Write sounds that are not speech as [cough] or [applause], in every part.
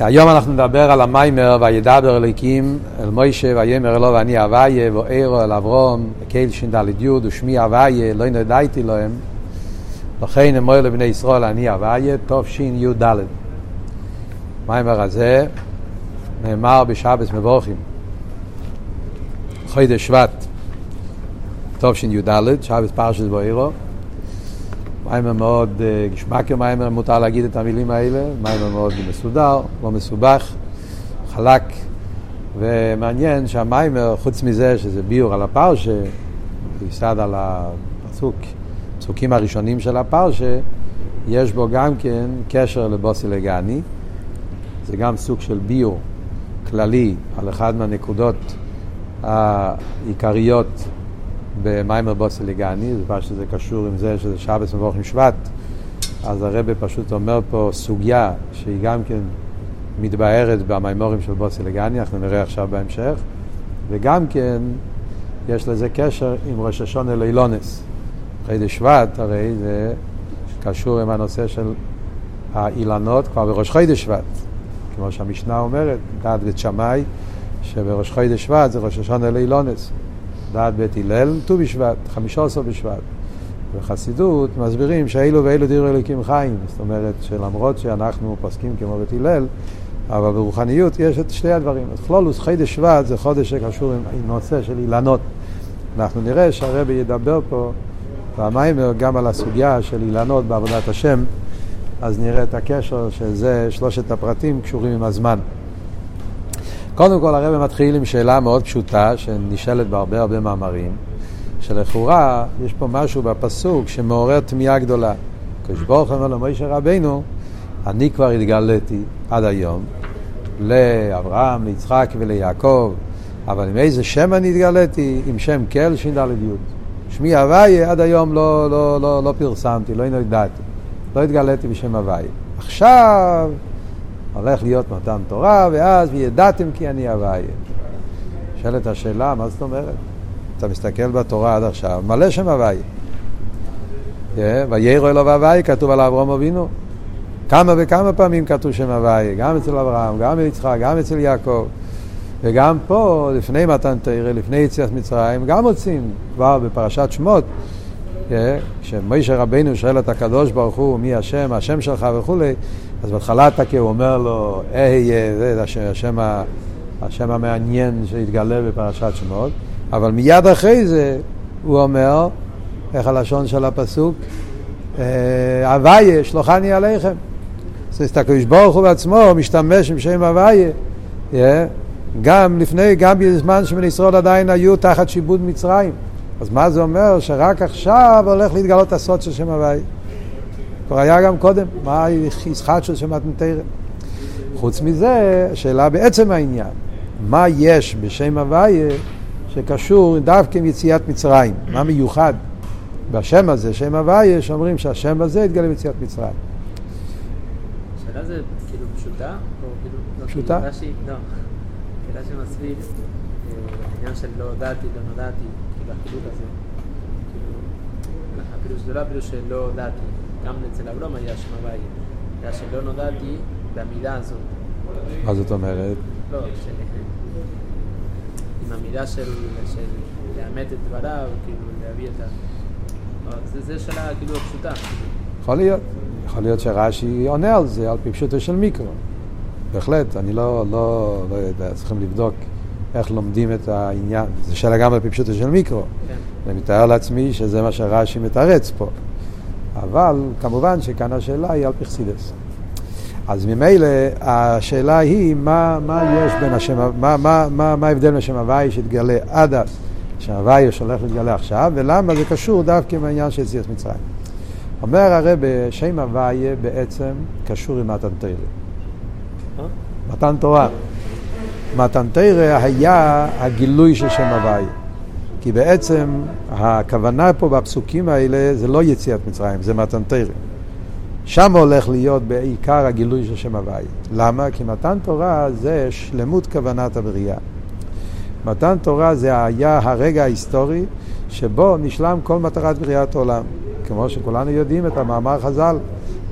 היום אנחנו נדבר על המיימר וידבר אליקים אל מוישה ויאמר אלו ואני אביה ואירו אל אברום קהיל ש"ד י' ושמי אביה לא נדעתי להם לכן אמור לבני ישראל אני אביה תשי"ד המיימר הזה נאמר בשבס מבורכים חודש שבט תשי"ד שבס פרשת בואירו מיימר מאוד גשמקר מיימר, מותר להגיד את המילים האלה, מיימר מאוד מסודר, לא מסובך, חלק, ומעניין שהמיימר, חוץ מזה שזה ביור על הפרשה, יסד על הפסוק, הפסוקים הראשונים של הפרשה, יש בו גם כן קשר לבוסי לגני, זה גם סוג של ביור כללי על אחד מהנקודות העיקריות במיימר בוסי לגני, זה פשוט שזה קשור עם זה שזה שבס מבורך שבט, אז הרבה פשוט אומר פה סוגיה שהיא גם כן מתבהרת במיימורים של בוסי לגני, אנחנו נראה עכשיו בהמשך, וגם כן יש לזה קשר עם ראש השונה לאילונס. חידש שבט הרי זה קשור עם הנושא של האילנות כבר בראש חידש שבט, כמו שהמשנה אומרת, דעת בית שמאי, שבראש חידש שבט זה ראש השונה לאילונס. דעת בית הלל, ט"ו בשבט, חמישה עשר בשבט. בחסידות מסבירים שאלו ואלו דירו אלוקים חיים, זאת אומרת שלמרות שאנחנו פוסקים כמו בית הלל, אבל ברוחניות יש את שתי הדברים. אז כלולוס חידש שבט זה חודש שקשור עם, עם נושא של אילנות. אנחנו נראה שהרבי ידבר פה במיימר גם על הסוגיה של אילנות בעבודת השם, אז נראה את הקשר שזה שלושת הפרטים קשורים עם הזמן. קודם כל הרב מתחיל עם שאלה מאוד פשוטה שנשאלת בהרבה הרבה מאמרים, שלכאורה יש פה משהו בפסוק שמעורר תמיהה גדולה. כשברוך אומר למשה רבינו, אני כבר התגליתי עד היום לאברהם, ליצחק וליעקב, אבל עם איזה שם אני התגליתי? עם שם קל ש"ד י'. שמי הוויה עד היום לא, לא, לא, לא פרסמתי, לא ידעתי, לא התגליתי בשם הוויה. עכשיו הולך להיות מתן תורה, ואז וידעתם כי אני הוויה. שואלת השאלה, מה זאת אומרת? אתה מסתכל בתורה עד עכשיו, מלא שם הוויה. ויירו אלו והוויה כתוב על אברהם אבינו. כמה וכמה פעמים כתוב שם הוויה, גם אצל אברהם, גם אצל יצחק, גם אצל יעקב. וגם פה, לפני מתן תרא, לפני יציאת מצרים, גם מוצאים כבר בפרשת שמות, כשמוישה רבינו שואל את הקדוש ברוך הוא מי השם, השם שלך וכולי, אז בהתחלה תקה הוא אומר לו, אהיה, זה השם, השם המעניין שהתגלה בפרשת שמות, אבל מיד אחרי זה הוא אומר, איך הלשון של הפסוק? הוויה, שלוחני עליכם. אז הקדוש ברוך הוא בעצמו משתמש עם שם הוויה. גם לפני, גם בזמן שבני ישראל עדיין היו תחת שיבוד מצרים. אז מה זה אומר? שרק עכשיו הולך להתגלות הסוד של שם הוויה. כבר היה גם קודם, מה ישחט של שמת מתרא. חוץ מזה, השאלה בעצם העניין, מה יש בשם הוויה שקשור דווקא עם יציאת מצרים? מה מיוחד בשם הזה, שם הוויה, שאומרים שהשם הזה יתגלה ביציאת מצרים? השאלה זה כאילו פשוטה? או כאילו, לא, פשוטה? כאילו, רש"י, לא. שאלה שמסביר, העניין של לא הודעתי, לא נודעתי, כאילו החילוק הזה. כאילו, הפירוש זה לא הפירוש של לא הודעתי. גם אצל אברום היה שם הוויה. היה שלא נודעתי במידה הזאת. מה זאת אומרת? לא, ש... עם המידה של, של לאמת את דבריו, כאילו להביא את ה... זה, זה שאלה כאילו פשוטה. יכול להיות. יכול להיות שרש"י עונה על זה, על פי פשוטו של מיקרו. בהחלט, אני לא, לא, לא יודע, צריכים לבדוק איך לומדים את העניין. זו שאלה גם על פי פשוטו של מיקרו. כן. אני מתאר לעצמי שזה מה שרש"י מתרץ פה. אבל כמובן שכאן השאלה היא על פרסידס. אז ממילא השאלה היא מה, מה יש בין השם, מה, מה, מה, מה ההבדל בין השם הוואי שהתגלה עד אז, שם הוואי שהולך להתגלה עכשיו, ולמה זה קשור דווקא עם העניין של יציאת מצרים. אומר הרב, שם הוואי בעצם קשור עם מתן תרא. מתן תורה. מתן תרא היה הגילוי של שם הוואי. כי בעצם הכוונה פה בפסוקים האלה זה לא יציאת מצרים, זה מתן תרא. שם הולך להיות בעיקר הגילוי של שם הוואי. למה? כי מתן תורה זה שלמות כוונת הבריאה. מתן תורה זה היה הרגע ההיסטורי שבו נשלם כל מטרת בריאת העולם. כמו שכולנו יודעים את המאמר חז"ל,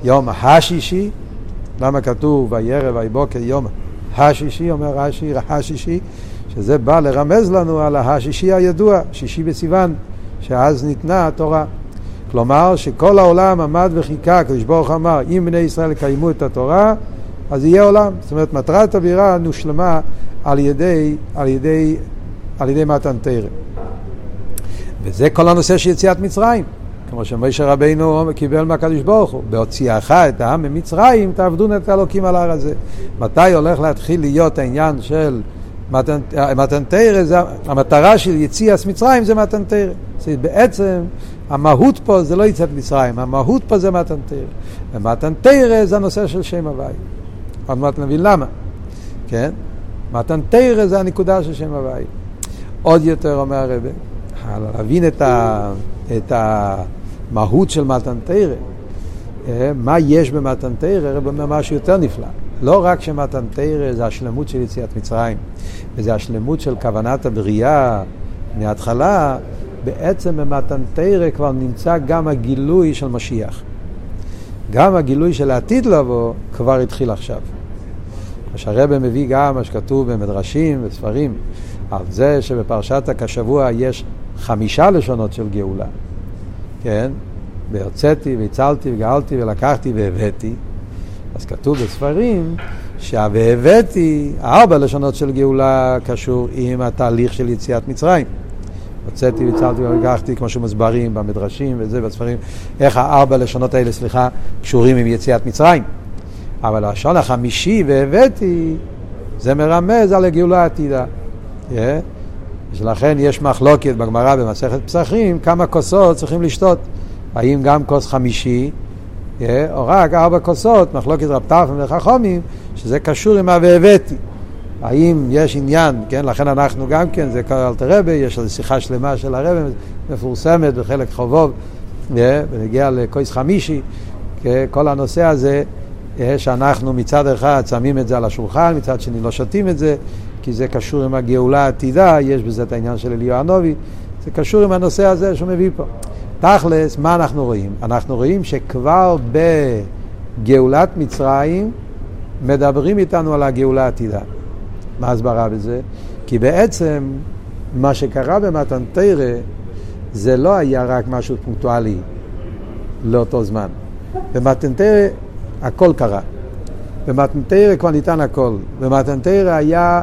יום השישי למה כתוב וירא ויבוקר יום השישי, אומר רש"י, השישי, שזה בא לרמז לנו על השישי הידוע, שישי בסיוון, שאז ניתנה התורה. כלומר שכל העולם עמד וחיכה, הקדוש ברוך אמר, אם בני ישראל יקיימו את התורה, אז יהיה עולם. זאת אומרת, מטרת הבירה נושלמה על ידי, על ידי, על ידי מתן תרם. וזה כל הנושא של יציאת מצרים. כמו שמשה רבינו קיבל מהקדוש ברוך הוא, בהוציאך את העם ממצרים, תעבדו את האלוקים על ההר הזה. מתי הולך להתחיל להיות העניין של מתן תרא, המטרה של יציאת מצרים זה מתן תרא. בעצם המהות פה זה לא יציאת מצרים, המהות פה זה מתן תרא. ומתן תרא זה הנושא של שם הוואי. עוד מעט נבין למה, כן? מתן תרא זה הנקודה של שם הוואי. עוד יותר אומר הרב, להבין את, ה, את המהות של מתן תרא, אה, מה יש במתן תרא, הרב אומר משהו יותר נפלא. לא רק שמתן תרא זה השלמות של יציאת מצרים, וזה השלמות של כוונת הבריאה מההתחלה, בעצם במתן תרא כבר נמצא גם הגילוי של משיח. גם הגילוי של העתיד לבוא כבר התחיל עכשיו. מה שהרבא מביא גם מה שכתוב במדרשים וספרים, על זה שבפרשת הכשבוע יש חמישה לשונות של גאולה, כן? והוצאתי והצלתי וגאלתי ולקחתי והבאתי. אז כתוב בספרים שה"והבאתי", ארבע לשונות של גאולה קשור עם התהליך של יציאת מצרים. הוצאתי והצלתי ולקחתי, כמו שמסברים במדרשים וזה, בספרים, איך הארבע לשונות האלה, סליחה, קשורים עם יציאת מצרים. אבל הלשון החמישי והבאתי, זה מרמז על הגאולה העתידה. Yeah. ולכן יש מחלוקת בגמרא במסכת פסחים, כמה כוסות צריכים לשתות. האם גם כוס חמישי, או רק ארבע כוסות, מחלוקת רב טרפן וחכומים, שזה קשור עם ה"והבאתי". האם יש עניין, כן, לכן אנחנו גם כן, זה אלתר רבי, יש איזו שיחה שלמה של הרבי, מפורסמת בחלק חובוב, ונגיע לקויס חמישי, כל הנושא הזה, שאנחנו מצד אחד שמים את זה על השולחן, מצד שני לא שותים את זה, כי זה קשור עם הגאולה העתידה, יש בזה את העניין של אליהו הנובי, זה קשור עם הנושא הזה שהוא מביא פה. תכלס, מה אנחנו רואים? אנחנו רואים שכבר בגאולת מצרים מדברים איתנו על הגאולה העתידה. מה ההסברה בזה? כי בעצם מה שקרה במתן תרא זה לא היה רק משהו פונקטואלי לאותו זמן. במתן תרא הכל קרה. במתן תרא כבר ניתן הכל. במתן תרא היה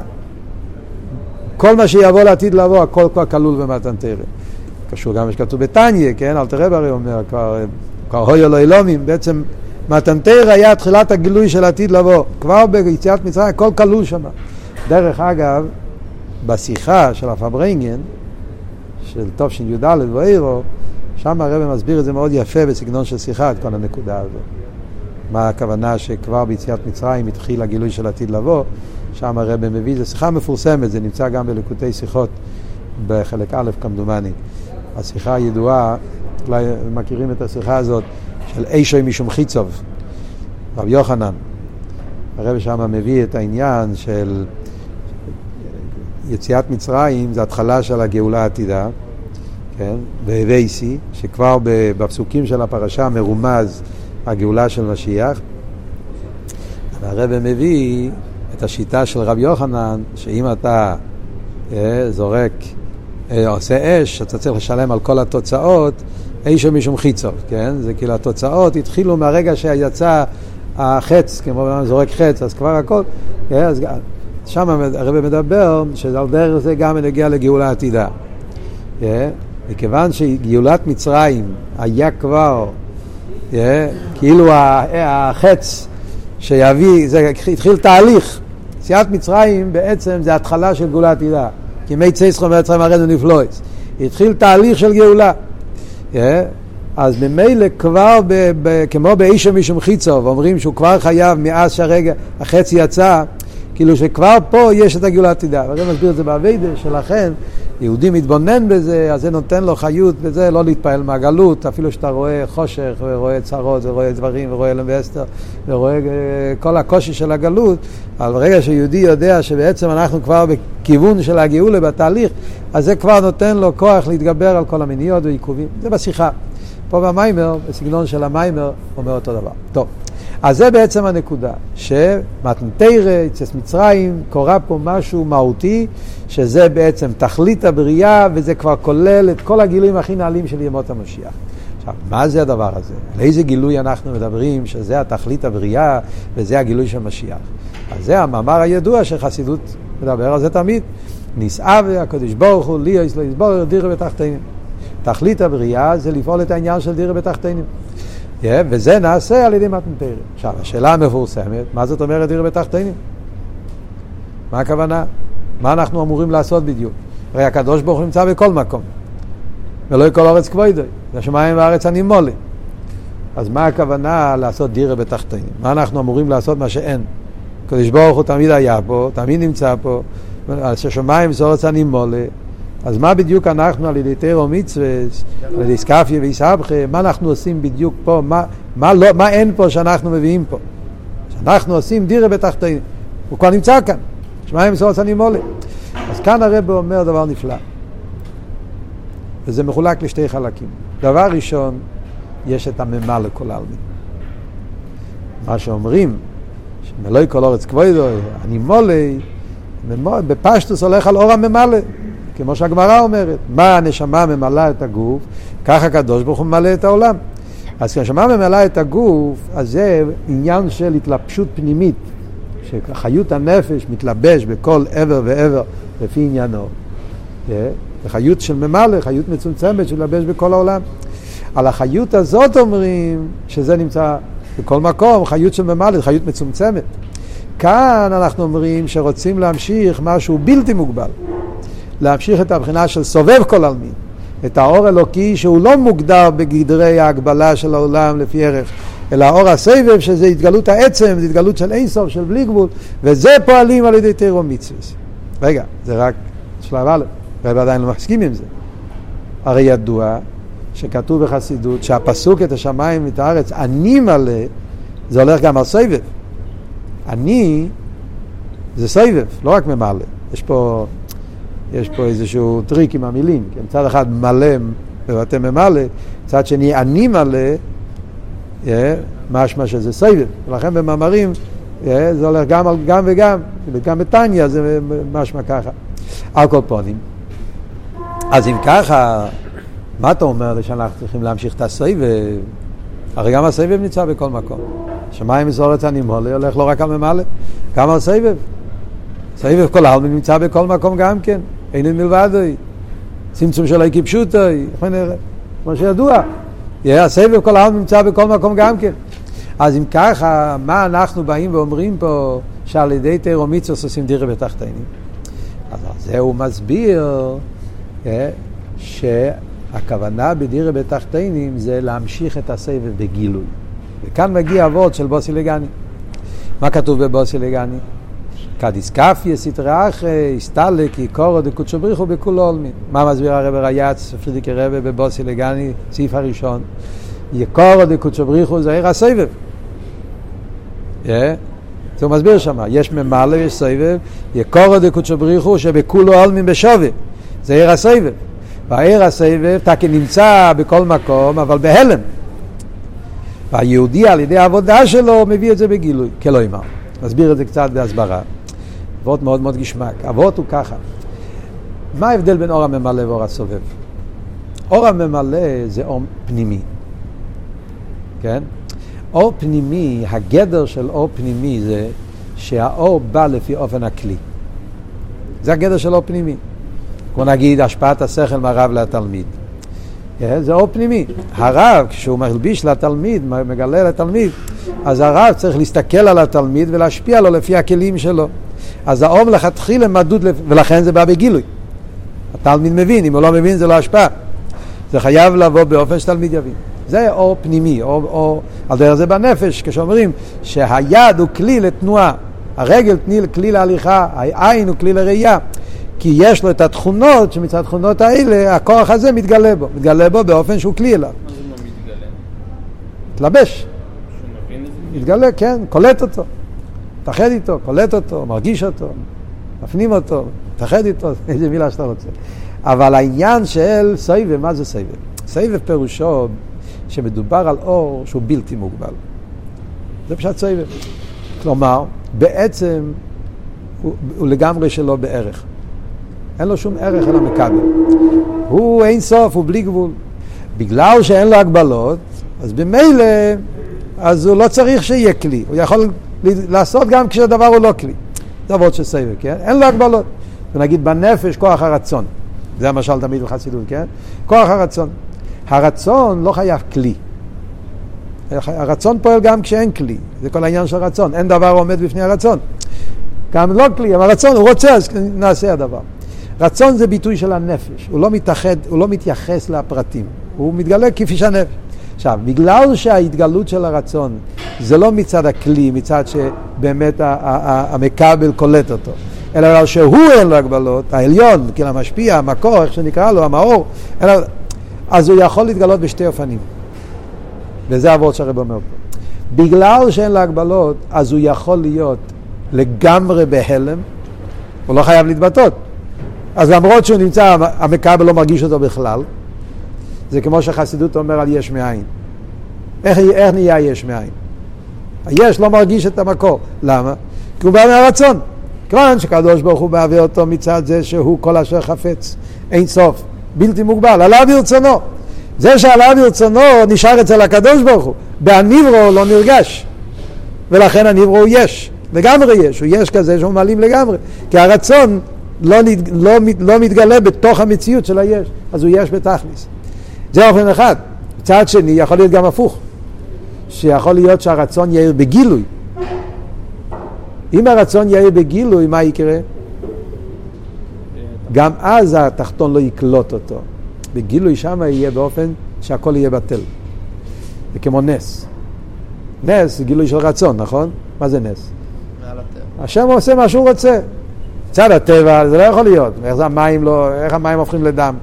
כל מה שיבוא לעתיד לבוא, הכל כבר כלול במתן תרא. קשור גם מה שכתוב בתניא, כן? אל תראה ברי אומר, כבר, הויו לא אלומים, בעצם מתן תרא היה תחילת הגילוי של עתיד לבוא. כבר ביציאת מצרים הכל כלול שם. דרך אגב, בשיחה של הפברנגן, של תשי"ד ואירו, שם הרב מסביר את זה מאוד יפה בסגנון של שיחה, את כל הנקודה הזאת. מה הכוונה שכבר ביציאת מצרים התחיל הגילוי של עתיד לבוא, שם הרב מביא, זו שיחה מפורסמת, זה נמצא גם בלקוטי שיחות בחלק א' כמדומני. השיחה הידועה, אולי מכירים את השיחה הזאת, של אישוי משום חיצוב, רב יוחנן. הרב שם מביא את העניין של יציאת מצרים זה התחלה של הגאולה העתידה, כן? והבייסי, שכבר בפסוקים של הפרשה מרומז הגאולה של משיח. והרבא מביא את השיטה של רב יוחנן, שאם אתה אה, זורק, עושה אש, אתה צריך לשלם על כל התוצאות, אש משום חיצוב, כן? זה כאילו התוצאות התחילו מהרגע שיצא החץ, כמו זורק חץ, אז כבר הכל, כן? אז שם הרב מדבר שעל דרך זה גם נגיע לגאולה עתידה. Yeah, מכיוון שגאולת מצרים היה כבר, yeah, כאילו החץ שיביא, זה התחיל תהליך. יציאת מצרים בעצם זה התחלה של גאולה עתידה. כי מי צייסחו מצרים הרדו נפלויס. התחיל תהליך של גאולה. Yeah, אז ממילא כבר, ב, ב, כמו באישה משום חיצוב, אומרים שהוא כבר חייב מאז שהרגע, החצי יצא, כאילו שכבר פה יש את הגאולה עתידה. והרב מסביר את זה באביידה, שלכן יהודי מתבונן בזה, אז זה נותן לו חיות בזה, לא להתפעל מהגלות, אפילו שאתה רואה חושך ורואה צרות ורואה דברים ורואה אלם ואסתר ורואה אה, כל הקושי של הגלות, אבל ברגע שיהודי יודע שבעצם אנחנו כבר בכיוון של הגאולה בתהליך, אז זה כבר נותן לו כוח להתגבר על כל המניעות ועיכובים. זה בשיחה. פה במיימר, בסגנון של המיימר, אומר אותו דבר. טוב. אז זה בעצם הנקודה, שמתנתרא, יצאס מצרים, קורה פה משהו מהותי, שזה בעצם תכלית הבריאה, וזה כבר כולל את כל הגילויים הכי נעלים של ימות המשיח. עכשיו, מה זה הדבר הזה? על איזה גילוי אנחנו מדברים שזה התכלית הבריאה וזה הגילוי של משיח? אז זה המאמר הידוע שחסידות מדבר על זה תמיד. נישאה והקדוש ברוך הוא, לי יש לו יסבור דירה בתחתינים. תכלית הבריאה זה לפעול את העניין של דירה בתחתינים. Yeah, וזה נעשה על ידי מתנתרא. עכשיו, השאלה המפורסמת, מה זאת אומרת דירה בתחתינים? מה הכוונה? מה אנחנו אמורים לעשות בדיוק? הרי הקדוש ברוך הוא נמצא בכל מקום. ולא יכל אורץ כבוידוי, השמיים והארץ אני מולי. אז מה הכוונה לעשות דירה בתחתינים? מה אנחנו אמורים לעשות מה שאין? הקדוש ברוך הוא תמיד היה פה, תמיד נמצא פה, השמיים וארץ אני מולי. אז מה בדיוק אנחנו על ידי תירו מצווה, על ידי סקפיה ואיסבכה, מה אנחנו עושים בדיוק פה, מה, מה, לא, מה אין פה שאנחנו מביאים פה? שאנחנו עושים דירה בתחתינים, הוא כבר נמצא כאן, שמיים וארץ אני מולי. אז כאן הרב אומר דבר נפלא. וזה מחולק לשתי חלקים. דבר ראשון, יש את הממה לכל העלמין. מה שאומרים, שמלואי כל אורץ כבודו, אני מולי, בפשטוס הולך על אור הממלא, כמו שהגמרא אומרת. מה הנשמה ממלאה את הגוף, ככה הקדוש ברוך הוא ממלא את העולם. אז כשהנשמה ממלאה את הגוף, אז זה עניין של התלבשות פנימית, שחיות הנפש מתלבש בכל עבר ועבר לפי עניינו. זה חיות של ממלא, חיות מצומצמת שלבש בכל העולם. על החיות הזאת אומרים שזה נמצא בכל מקום, חיות של ממלא, חיות מצומצמת. כאן אנחנו אומרים שרוצים להמשיך משהו בלתי מוגבל. להמשיך את הבחינה של סובב כל עלמין. את האור אלוקי שהוא לא מוגדר בגדרי ההגבלה של העולם לפי ערך, אלא האור הסבב שזה התגלות העצם, זה התגלות של אינסוף, של בלי גבול, וזה פועלים על ידי תירו מצווה. רגע, זה רק שלב א'. הרב עדיין לא מסכים עם זה. הרי ידוע שכתוב בחסידות שהפסוק את השמיים ואת הארץ אני מלא, זה הולך גם על סבב. אני זה סבב, לא רק ממלא. יש פה, יש פה איזשהו טריק עם המילים. כן? מצד אחד מלא מבטא ממלא, מצד שני אני מלא, yeah, משמע שזה סבב. ולכן במאמרים yeah, זה הולך גם, גם וגם, וגם בתניא זה משמע ככה. על כל פונים. אז אם ככה, מה אתה אומר שאנחנו צריכים להמשיך את הסבב? הרי גם הסבב נמצא בכל מקום. שמיים מסורת הנימולי הולך לא רק על ממלא, גם על סבב. סבב כל העלמין נמצא בכל מקום גם כן, אין מלבדוי. צמצום שלו כפשוטוי, כמו שידוע. הסבב כל העלמין נמצא בכל מקום גם כן. אז אם ככה, מה אנחנו באים ואומרים פה שעל ידי תירו מיצוס עושים דירה בתחתינים? אז זה הוא מסביר אה, שהכוונה בדירה בתחתינים זה להמשיך את הסבב בגילוי. וכאן מגיע אבות של בוסי לגני. מה כתוב בבוסי לגני? כדיסקפיה סטרא אחרי, הסתלק, יקורו דקודשו בריחו בכולו עולמין. מה מסביר הרב רייץ, פרידיק רבה בבוסי לגני, סעיף הראשון? יקורו דקודשו בריחו זה עיר הסבב. זה הוא מסביר שם, יש ממלא, יש סבב, יקורו דקודשו בריחו שבכולו עולמין בשווה. זה עיר הסבב. והעיר הסבב תקי נמצא בכל מקום, אבל בהלם. והיהודי על ידי העבודה שלו מביא את זה בגילוי, כלא אמר. נסביר את זה קצת בהסברה. אבות מאוד מאוד גשמק. אבות הוא ככה. מה ההבדל בין אור הממלא ואור הסובב? אור הממלא זה אור פנימי. כן? אור פנימי, הגדר של אור פנימי זה שהאור בא לפי אופן הכלי. זה הגדר של אור פנימי. כמו נגיד השפעת השכל מהרב לתלמיד. אה, זה אור פנימי. הרב, כשהוא מלביש לתלמיד, מגלה לתלמיד, אז הרב צריך להסתכל על התלמיד ולהשפיע לו לפי הכלים שלו. אז האור מלכתחילה מדוד, ולכן זה בא בגילוי. התלמיד מבין, אם הוא לא מבין זה לא השפעה. זה חייב לבוא באופן שתלמיד יבין. זה אור פנימי, אור, אור, על דרך זה בנפש, כשאומרים שהיד הוא כלי לתנועה, הרגל כלי להליכה, העין הוא כלי לראייה. כי יש לו את התכונות, שמצד התכונות האלה הכוח הזה מתגלה בו. מתגלה בו באופן שהוא כלי אליו. מה זה לא מתגלה? מתלבש. מתגלה, כן, קולט אותו. מתאחד איתו, קולט אותו, מרגיש אותו, מפנים אותו, מתאחד איתו, [laughs] איזה מילה שאתה רוצה. אבל העניין של סבב, מה זה סבב? סבב פירושו שמדובר על אור שהוא בלתי מוגבל. זה פשט סבב. כלומר, בעצם הוא, הוא לגמרי שלא בערך. אין לו שום ערך על המכבל. הוא אין סוף, הוא בלי גבול. בגלל שאין לו הגבלות, אז במילא, אז הוא לא צריך שיהיה כלי. הוא יכול לעשות גם כשהדבר הוא לא כלי. זה עבוד של סבב, כן? אין לו הגבלות. ונגיד בנפש כוח הרצון. זה המשל תמיד בחסידות, כן? כוח הרצון. הרצון לא חייב כלי. הרצון פועל גם כשאין כלי, זה כל העניין של רצון, אין דבר עומד בפני הרצון. גם לא כלי, אבל הרצון, הוא רוצה, אז נעשה הדבר. רצון זה ביטוי של הנפש, הוא לא מתאחד, הוא לא מתייחס לפרטים, הוא מתגלה כפי שהנפש. עכשיו, בגלל שההתגלות של הרצון זה לא מצד הכלי, מצד שבאמת המכבל קולט אותו, אלא בגלל שהוא אין לו הגבלות, העליון, כאילו המשפיע, המקור, איך שנקרא לו, המאור, אלא, אז הוא יכול להתגלות בשתי אופנים. וזה הוורד שהרב אומר פה. בגלל שאין לו הגבלות, אז הוא יכול להיות לגמרי בהלם, הוא לא חייב להתבטאות. אז למרות שהוא נמצא, המכבל לא מרגיש אותו בכלל, זה כמו שחסידות אומר על יש מאין. איך, איך נהיה יש מאין? היש לא מרגיש את המקור. למה? כי הוא בא מהרצון. כיוון שקדוש ברוך הוא מעביר אותו מצד זה שהוא כל אשר חפץ, אין סוף, בלתי מוגבל, עליו ברצונו. זה שעליו ברצונו נשאר אצל הקדוש ברוך הוא, בהניברו לא נרגש, ולכן הניברו הוא יש, לגמרי יש, הוא יש כזה שהוא מעלים לגמרי, כי הרצון לא, לא, לא מתגלה בתוך המציאות של היש, אז הוא יש בתכלס. זה אופן אחד. מצד שני, יכול להיות גם הפוך, שיכול להיות שהרצון יאיר בגילוי. אם הרצון יאיר בגילוי, מה יקרה? גם אז התחתון לא יקלוט אותו. בגילוי שם יהיה באופן שהכל יהיה בטל. זה כמו נס. נס זה גילוי של רצון, נכון? מה זה נס? השם עושה מה שהוא רוצה. מצד הטבע זה לא יכול להיות. איך המים לא, איך המים הופכים לדם?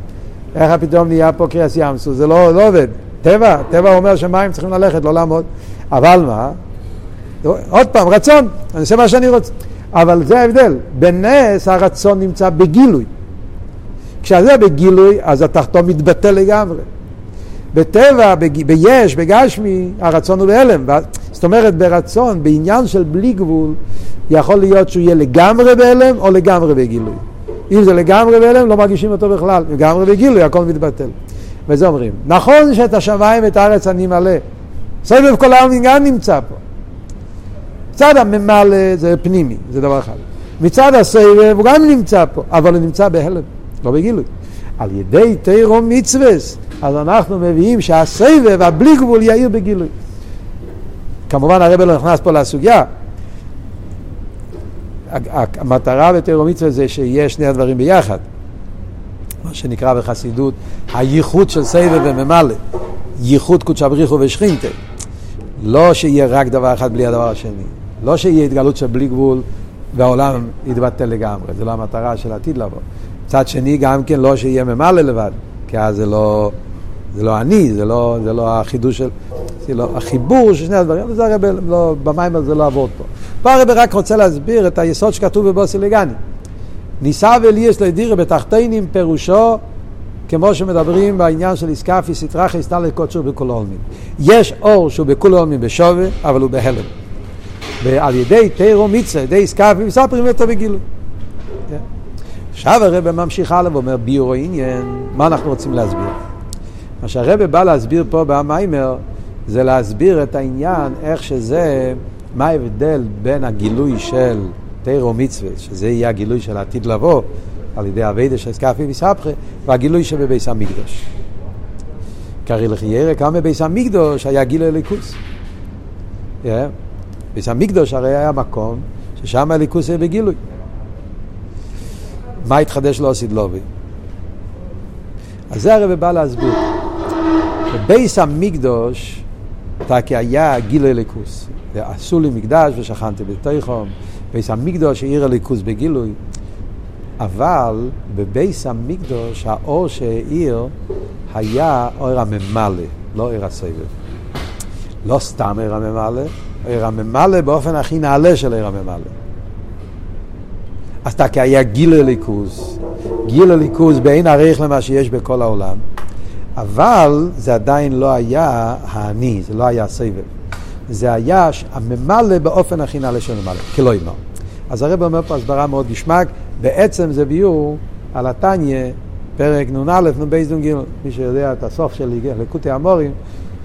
איך פתאום נהיה פה קריאס ים סוף? זה לא, לא עובד. טבע, טבע אומר שמים צריכים ללכת, לא לעמוד. אבל מה? עוד פעם, רצון, אני עושה מה שאני רוצה. אבל זה ההבדל, בנס הרצון נמצא בגילוי. כשזה בגילוי, אז התחתון מתבטל לגמרי. בטבע, בג... ביש, בגשמי, הרצון הוא בהלם. זאת אומרת, ברצון, בעניין של בלי גבול, יכול להיות שהוא יהיה לגמרי בהלם או לגמרי בגילוי. אם זה לגמרי בהלם, לא מרגישים אותו בכלל. לגמרי בגילוי, הכל מתבטל. וזה אומרים. נכון שאת השמיים ואת הארץ אני מלא. סבב כל העולם גם נמצא פה. מצד הממלא זה פנימי, זה דבר אחד. מצד הסבב הוא גם נמצא פה, אבל הוא נמצא בהלם. לא בגילוי. על ידי תירו מצווה, אז אנחנו מביאים שהסבב, הבלי גבול, יאיר בגילוי. כמובן הרב לא נכנס פה לסוגיה. המטרה בתירו מצווה זה שיש שני הדברים ביחד. מה שנקרא בחסידות הייחוד של סבב וממלא. ייחוד קודשא בריחו ושכינתה. לא שיהיה רק דבר אחד בלי הדבר השני. לא שיהיה התגלות של בלי גבול והעולם יתבטל לגמרי. זו לא המטרה של העתיד לבוא. מצד שני גם כן לא שיהיה ממלא לבד, כי אז זה לא, זה לא אני, זה לא, זה לא החידוש של, לא החיבור של שני הדברים, זה הרב, לא, במים הזה לא עבוד פה. פה הרב רק רוצה להסביר את היסוד שכתוב בבוסי לגני. ניסה וליאס לדירה בתחתינים פירושו כמו שמדברים בעניין של איסקאפי סטרחי סטלת קודשו בכל עולמים. יש אור שהוא בכל עולמים בשווה, אבל הוא בהלם. ועל ידי תירו מיצה, ידי איסקאפי, מספרים אותו בגילוי. עכשיו הרב ממשיך הלאה ואומר ביורו עניין, מה אנחנו רוצים להסביר? מה שהרב בא להסביר פה במיימר זה להסביר את העניין, איך שזה, מה ההבדל בין הגילוי של תירו מצווה, שזה יהיה הגילוי של העתיד לבוא, על ידי אביידה של סקאפי וסבכה, והגילוי שבביס המקדוש. קרי לחיירה, כמה בביס המקדוש היה גילוי ליכוס. Yeah. ביס המקדוש הרי היה מקום ששם הליכוס היה בגילוי. מה התחדש לו סדלובי? אז זה הרב בא להסביר. בבייס המקדוש, תקי היה גילוי אליקוס. עשו לי מקדש ושכנתי בתיכום. בייס המקדוש העיר אליקוס בגילוי. אבל בבייס המקדוש האור שהאיר היה אור הממלא, לא עיר הסבב. לא סתם עיר הממלא, עיר הממלא באופן הכי נעלה של עיר הממלא. אז אתה היה גיל הליכוז, גיל הליכוז באין ערך למה שיש בכל העולם, אבל זה עדיין לא היה האני, זה לא היה הסבב. זה היה הממלא באופן הכי נעלה של ממלא, כלא ימר. אז הרב אומר פה הסברה מאוד גשמק, בעצם זה ביור על התניא, פרק נ"א, נ"ב נ"ג, מי שיודע את הסוף של לקוטי המורים,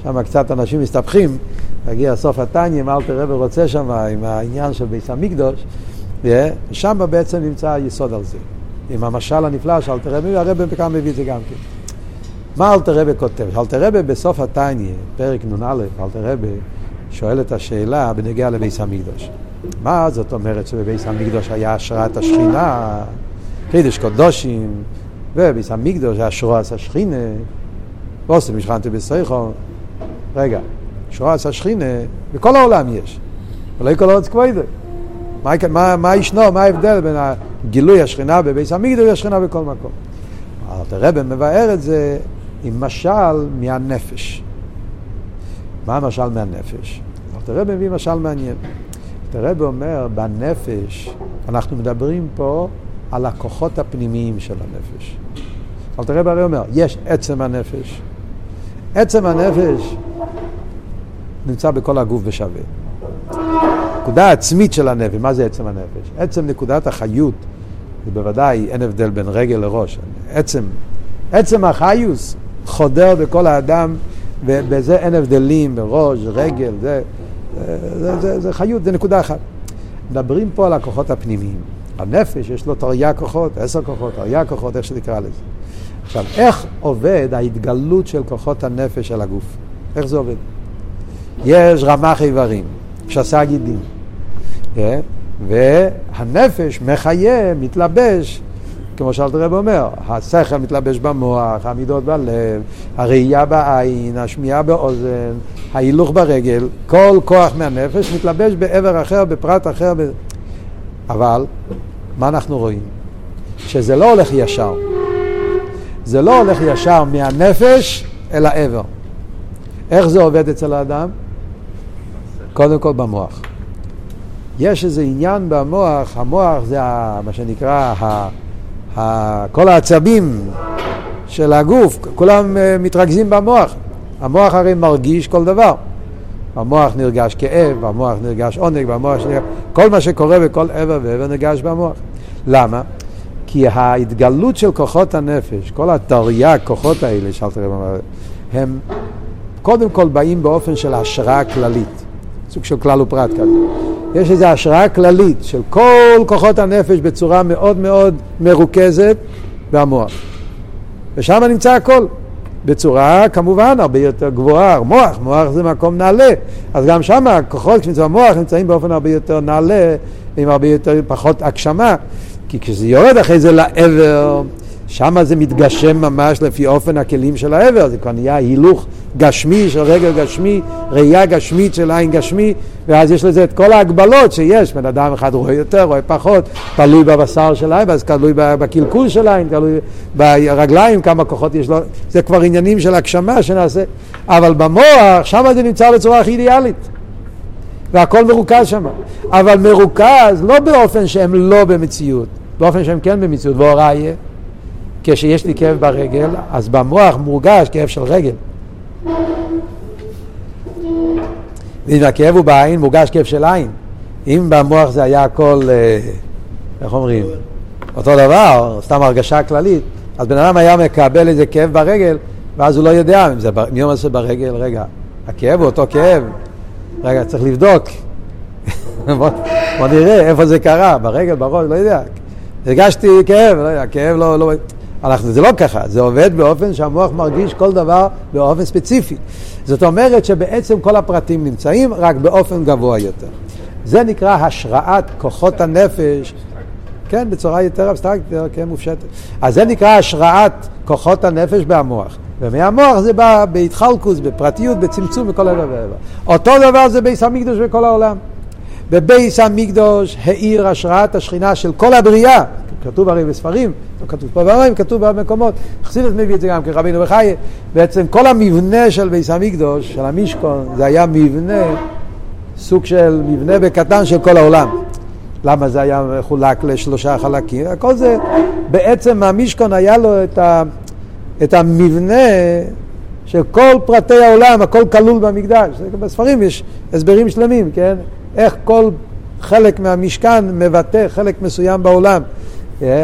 שם קצת אנשים מסתבכים, מגיע סוף התניא, מה אלתר רב רוצה שם עם העניין של ביס המקדוש, ושם בעצם נמצא היסוד על זה. עם המשל הנפלא של אלתר רבי, הרב כאן מביא את זה גם כן. מה אלתר רבי כותב? אלתר רבי בסוף התניא, פרק נ"א, אלתר רבי שואל את השאלה בנגיע לביס המקדוש. מה זאת אומרת שבביס המקדוש היה השראת השכינה, חידש קודושים, וביס המקדוש היה שרועס השכינה, ועושים משכנתי בסייכו. רגע, שרועס השכינה, בכל העולם יש, ולא כל ארץ כבוידה. מה, מה, מה ישנו, מה ההבדל בין גילוי השכינה בביס המקדוש והשכינה בכל מקום? רבי מבאר את זה עם משל מהנפש. מה המשל מהנפש? אלתר רבי מביא משל מעניין. אלתר רבי אומר, בנפש, אנחנו מדברים פה על הכוחות הפנימיים של הנפש. אלתר רבי הרי אומר, יש עצם הנפש. עצם הנפש נמצא בכל הגוף בשווה. נקודה עצמית של הנפש, מה זה עצם הנפש? עצם נקודת החיות, זה בוודאי אין הבדל בין רגל לראש. עצם, עצם החיוס חודר בכל האדם, ובזה אין הבדלים בראש, רגל, זה, זה, זה, זה חיות, זה נקודה אחת. מדברים פה על הכוחות הפנימיים. הנפש יש לו תריה כוחות, עשר כוחות, תריה כוחות, איך שנקרא לזה. עכשיו, איך עובד ההתגלות של כוחות הנפש על הגוף? איך זה עובד? יש רמ"ח איברים, שסה גידים, אה? והנפש מחיה, מתלבש, כמו שאלת רב אומר, השכל מתלבש במוח, המידות בלב, הראייה בעין, השמיעה באוזן, ההילוך ברגל, כל כוח מהנפש מתלבש בעבר אחר, בפרט אחר. ב... אבל, מה אנחנו רואים? שזה לא הולך ישר. זה לא הולך ישר מהנפש אל העבר. איך זה עובד אצל האדם? קודם כל במוח. יש איזה עניין במוח, המוח זה ה, מה שנקרא, ה, כל העצבים של הגוף, כולם uh, מתרכזים במוח. המוח הרי מרגיש כל דבר. במוח נרגש כאב, במוח נרגש עונג, במוח נרגש... כל מה שקורה בכל עבר ועבר נרגש במוח. למה? כי ההתגלות של כוחות הנפש, כל התרי"ג כוחות האלה, שאלת רב, הם קודם כל באים באופן של השראה כללית. סוג של כלל ופרט כזה. יש איזו השראה כללית של כל כוחות הנפש בצורה מאוד מאוד מרוכזת במוח. ושם נמצא הכל. בצורה כמובן הרבה יותר גבוהה, מוח, מוח זה מקום נעלה, אז גם שם הכוחות כשנמצאים במוח נמצאים באופן הרבה יותר נעלה, עם הרבה יותר פחות הגשמה, כי כשזה יורד אחרי זה לעבר, שם זה מתגשם ממש לפי אופן הכלים של העבר, זה כבר נהיה הילוך גשמי של רגל גשמי, ראייה גשמית של עין גשמי, ואז יש לזה את כל ההגבלות שיש, בן אדם אחד רואה יותר, רואה פחות, תלוי בבשר של העין, אז תלוי בקלקול של העין, תלוי ברגליים, כמה כוחות יש לו, זה כבר עניינים של הגשמה שנעשה, אבל במוח, שם זה נמצא בצורה הכי אידיאלית. והכל מרוכז שם, אבל מרוכז לא באופן שהם לא במציאות, באופן שהם כן במציאות, והוראיה, כשיש לי כאב ברגל, אז במוח מורגש כאב של רגל. ואם הכאב הוא בעין, מורגש כאב של עין. אם במוח זה היה הכל, אה, איך אומרים, אותו דבר, סתם הרגשה כללית, אז בן אדם היה מקבל איזה כאב ברגל, ואז הוא לא יודע אם זה, מי אומר שזה ברגל, רגע, הכאב הוא אותו כאב, רגע, צריך לבדוק. [laughs] בוא, נראה איפה זה קרה, ברגל, בראש, לא יודע. הרגשתי כאב, לא יודע, כאב לא, לא... אנחנו, זה לא ככה, זה עובד באופן שהמוח מרגיש כל דבר באופן ספציפי. זאת אומרת שבעצם כל הפרטים נמצאים רק באופן גבוה יותר. זה נקרא השראת כוחות הנפש, כן, בצורה יותר אבסטרקטית, כן, מופשטת. אז זה נקרא השראת כוחות הנפש במוח. ומהמוח זה בא בהתחלקוס, בפרטיות, בצמצום, בכל דבר ואיבר. אותו דבר זה ביס המקדוש בכל העולם. בביס המקדוש האיר השראת השכינה של כל הבריאה, כתוב הרי בספרים, לא כתוב פה במים, כתוב במקומות, חסידס מביא את זה גם כרבינו בחיי, בעצם כל המבנה של ביס המקדוש, של המשכון, זה היה מבנה, סוג של מבנה בקטן של כל העולם. למה זה היה מחולק לשלושה חלקים? הכל זה, בעצם המשכון היה לו את, ה, את המבנה שכל פרטי העולם, הכל כלול במקדש. בספרים יש הסברים שלמים, כן? איך כל חלק מהמשכן מבטא חלק מסוים בעולם.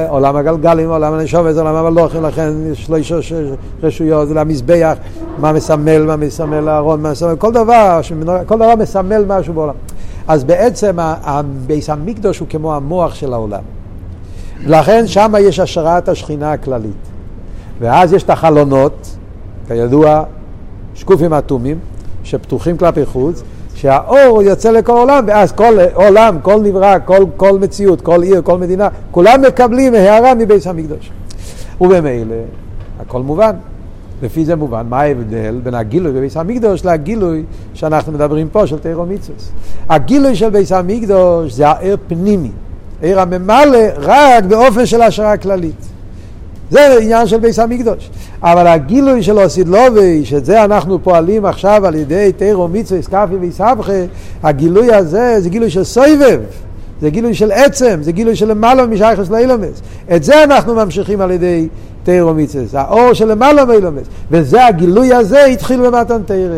עולם הגלגלים, עולם הנשומת, עולם המלוכים, לכן לו איש רשויות, למזבח, מה מסמל, מה מסמל הארון, מה מסמל, כל דבר, כל דבר מסמל משהו בעולם. אז בעצם הביס המקדוש הוא כמו המוח של העולם. לכן שם יש השראת השכינה הכללית. ואז יש את החלונות, כידוע, שקופים אטומים, שפתוחים כלפי חוץ, שהאור יוצא לכל עולם, ואז כל עולם, כל נברא, כל, כל מציאות, כל עיר, כל מדינה, כולם מקבלים הערה מבית המקדוש. ובמילא, הכל מובן. לפי זה מובן, מה ההבדל בין הגילוי בביס המקדוש לגילוי שאנחנו מדברים פה של תירו מצווה. הגילוי של ביס המקדוש זה העיר פנימי, עיר הממלא רק באופן של השראה כללית. זה עניין של ביס המקדוש. אבל הגילוי של אוסידלובי, שאת זה אנחנו פועלים עכשיו על ידי תירו מצווה, סקאפי ויסבכה, הגילוי הזה זה גילוי של סויבב. זה גילוי של עצם, זה גילוי של למעלה משייכס לאילומס. את זה אנחנו ממשיכים על ידי תירו מיצס, האור של למעלה מאילומס. וזה הגילוי הזה התחיל במתן תירה.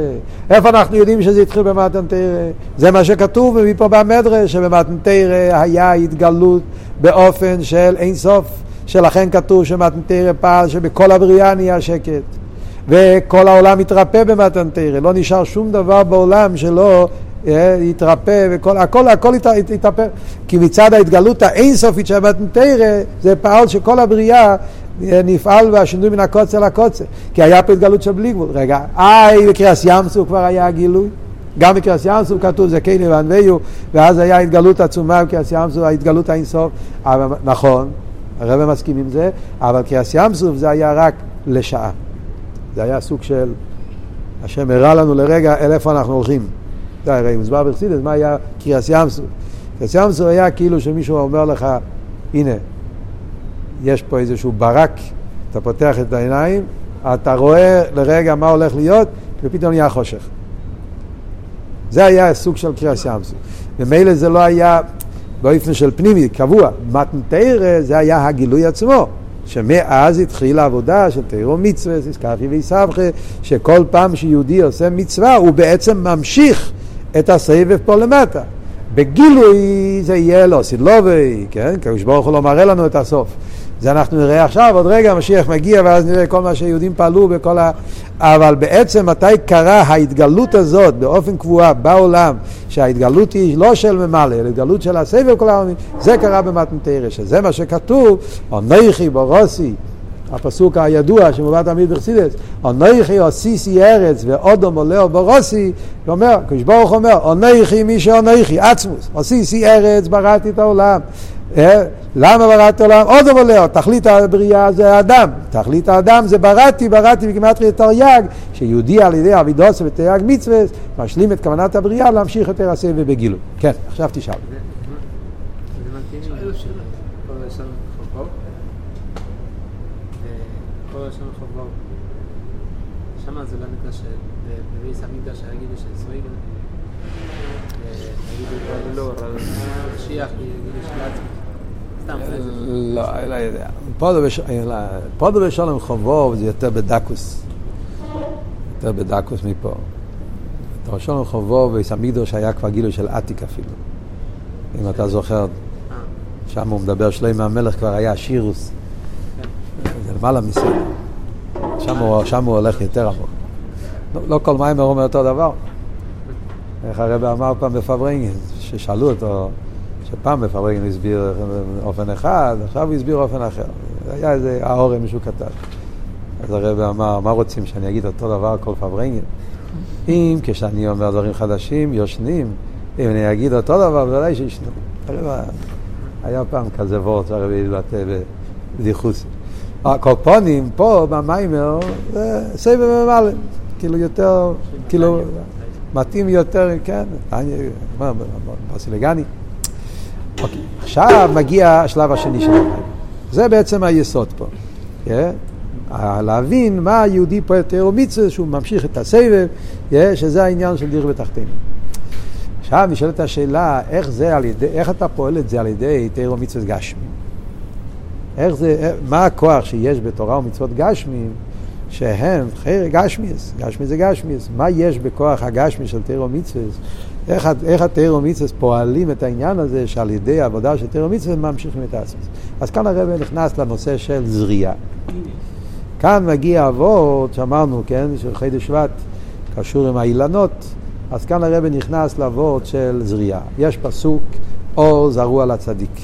איפה אנחנו יודעים שזה התחיל במתן תירה? זה מה שכתוב מפה במדרש, שבמתן תירה היה התגלות באופן של אין סוף. שלכן כתוב שמתן תירה פעל שבכל הבריאה נהיה שקט. וכל העולם מתרפא במתן תירה, לא נשאר שום דבר בעולם שלא אה, יתרפא, וכל, הכל, הכל יתרפא. כי מצד ההתגלות האינסופית של תירה, זה פעל שכל הבריאה אה, נפעל והשינוי מן הקוצר לקוצר. כי היה פה התגלות של בלי גבול. רגע, איי, בקריאס ים סוף כבר היה הגילוי. גם בקריאס ים סוף כתוב זה קייני וענוויו, ואז היה התגלות עצומה בקריאס ים סוף, ההתגלות האינסוף. אבל נכון, הרב מסכים עם זה, אבל קריאס ים סוף זה היה רק לשעה. זה היה סוג של, השם הראה לנו לרגע אל איפה אנחנו הולכים. זה הרי מוסבר בחסידס, מה היה קריאס ים סוף? קריאס ים סוף היה כאילו שמישהו אומר לך, הנה, יש פה איזשהו ברק, אתה פותח את העיניים, אתה רואה לרגע מה הולך להיות, ופתאום נהיה חושך. זה היה סוג של קריאס ים סוף. ומילא זה לא היה באופן של פנימי, קבוע. מתנתרא זה היה הגילוי עצמו. שמאז התחילה העבודה של תירו מצווה, הזכרתי ויסבכה, שכל פעם שיהודי עושה מצווה הוא בעצם ממשיך את הסבב פה למטה. בגילוי זה יהיה לו סילובי, כן? קדוש ברוך הוא לא מראה לנו את הסוף. זה אנחנו נראה עכשיו, עוד רגע המשיח מגיע ואז נראה כל מה שיהודים פעלו בכל ה... אבל בעצם מתי קרה ההתגלות הזאת באופן קבוע בעולם, שההתגלות היא לא של ממלא, אלא התגלות של הסבב כל העולמים, זה קרה במתנתרא, שזה מה שכתוב, אונכי בורוסי, הפסוק הידוע שמובא תמיד בחסידס, אונכי עשיסי ארץ ואודו מולאו ברוסי, הוא אומר, קדוש ברוך אומר, אונכי מי שאונכי, עצמוס, עשיסי ארץ, בראתי את העולם. אה? למה בראתי עולם? עוד אומר, תכלית הבריאה זה האדם. תכלית האדם זה בראתי, בראתי בגימטרי תרי"ג, שיהודי על ידי אבידוס ותרי"ג מצווה, משלים את כוונת הבריאה להמשיך יותר הסבב בגילוי. כן, עכשיו תשאל. שמה לא, לא יודע. פודו ושלום חובוב זה יותר בדקוס. יותר בדקוס מפה. את שלום חובוב בסמידוש היה כבר גילוי של עתיק אפילו. אם אתה זוכר, שם הוא מדבר שלם המלך כבר היה שירוס. זה למעלה מסדר. שם הוא, הולך יותר עמוק. לא, לא כל מים אומר אותו דבר. איך הרב אמר פעם בפברנגן, ששאלו אותו, שפעם בפברנגן הסביר אופן אחד, עכשיו הוא הסביר אופן אחר. היה איזה האורם מישהו כתב. אז הרב אמר, מה רוצים, שאני אגיד אותו דבר כל פברנגן? אם כשאני אומר דברים חדשים, יושנים, אם אני אגיד אותו דבר, בוודאי שישנו. הרב היה פעם כזה וורט שהרב התבטא בדיחוס. הקופונים פה במיימר זה סבב ממלא, כאילו יותר, כאילו מתאים יותר, כן, ברסילגני. אוקיי, עכשיו מגיע השלב השני של המים. זה בעצם היסוד פה. Yeah. להבין מה היהודי פועל תיאור מצווה, שהוא ממשיך את הסבב, yeah, שזה העניין של דיר בתחתינו. עכשיו נשאלת השאלה, איך, זה על ידי, איך אתה פועל את זה על ידי תיאור מצווה גשמי? איך זה, מה הכוח שיש בתורה ומצוות גשמי, שהם חייר גשמיאס, גשמיאס זה גשמיאס. מה יש בכוח הגשמי של תירו מצווה? איך, איך מצווה פועלים את העניין הזה שעל ידי העבודה של תירו מצווה ממשיכים את האסוס. אז כאן הרב נכנס לנושא של זריעה. כאן מגיע אבות, שאמרנו, כן, של חידש שבט, קשור עם האילנות, אז כאן הרב נכנס לאבות של זריעה. יש פסוק, אור זרוע לצדיק.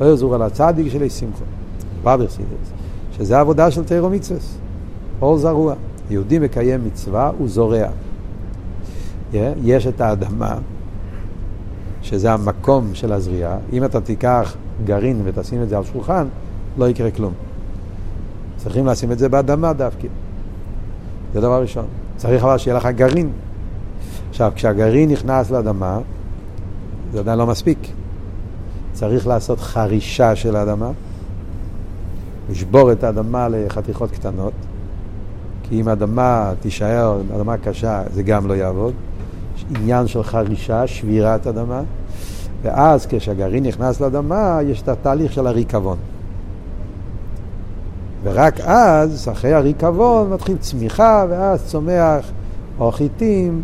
אור זרוע לצדיק של שמחו. פאברסידס, שזה עבודה של תירו מצווה. אור זרוע. יהודי מקיים מצווה, הוא זורע. יש את האדמה, שזה המקום של הזריעה. אם אתה תיקח גרעין ותשים את זה על שולחן, לא יקרה כלום. צריכים לשים את זה באדמה דווקא. זה דבר ראשון. צריך אבל שיהיה לך גרעין. עכשיו, כשהגרעין נכנס לאדמה, זה עדיין לא מספיק. צריך לעשות חרישה של האדמה, לשבור את האדמה לחתיכות קטנות, כי אם האדמה תישאר אדמה קשה, זה גם לא יעבוד. עניין של חרישה, שבירת אדמה, ואז כשהגרעין נכנס לאדמה, יש את התהליך של הריקבון. ורק אז, אחרי הריקבון, מתחיל צמיחה, ואז צומח או חיטים,